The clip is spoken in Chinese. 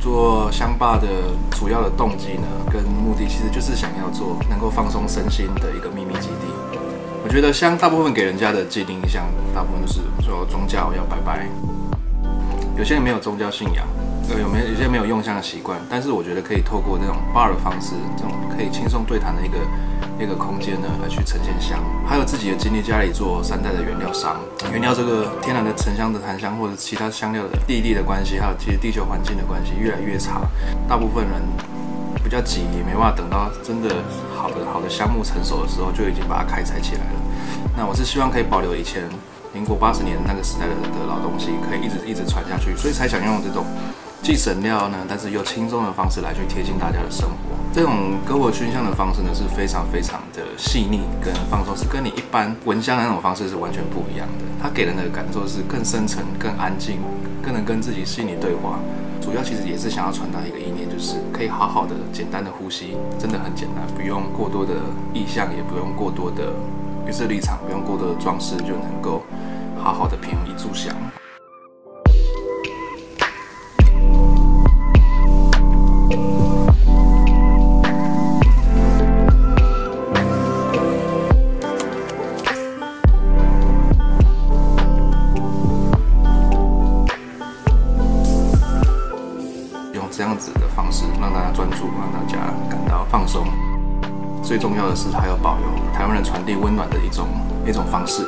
做乡霸的主要的动机呢，跟目的其实就是想要做能够放松身心的一个秘密基地。我觉得香大部分给人家的既定印象，大部分都是说宗教要拜拜，有些人没有宗教信仰。呃，有没有有些没有用香的习惯，但是我觉得可以透过那种 bar 的方式，这种可以轻松对谈的一个那个空间呢，来去呈现香。还有自己的经历，家里做三代的原料商，原料这个天然的沉香的檀香或者其他香料的地利的关系，还有其实地球环境的关系越来越差，大部分人比较急，也没办法等到真的好的好的香木成熟的时候，就已经把它开采起来了。那我是希望可以保留以前民国八十年那个时代的的老东西，可以一直一直传下去，所以才想用这种。既省料呢，但是又轻松的方式来去贴近大家的生活。这种篝火熏香的方式呢，是非常非常的细腻跟放松，是跟你一般闻香的那种方式是完全不一样的。它给人的感受是更深沉、更安静、更能跟自己心里对话。主要其实也是想要传达一个意念，就是可以好好的、简单的呼吸，真的很简单，不用过多的意象，也不用过多的预设立场，不用过多的装饰，就能够好好的品一炷香。这样子的方式让大家专注，让大家感到放松。最重要的是，还要保留台湾人传递温暖的一种一种方式。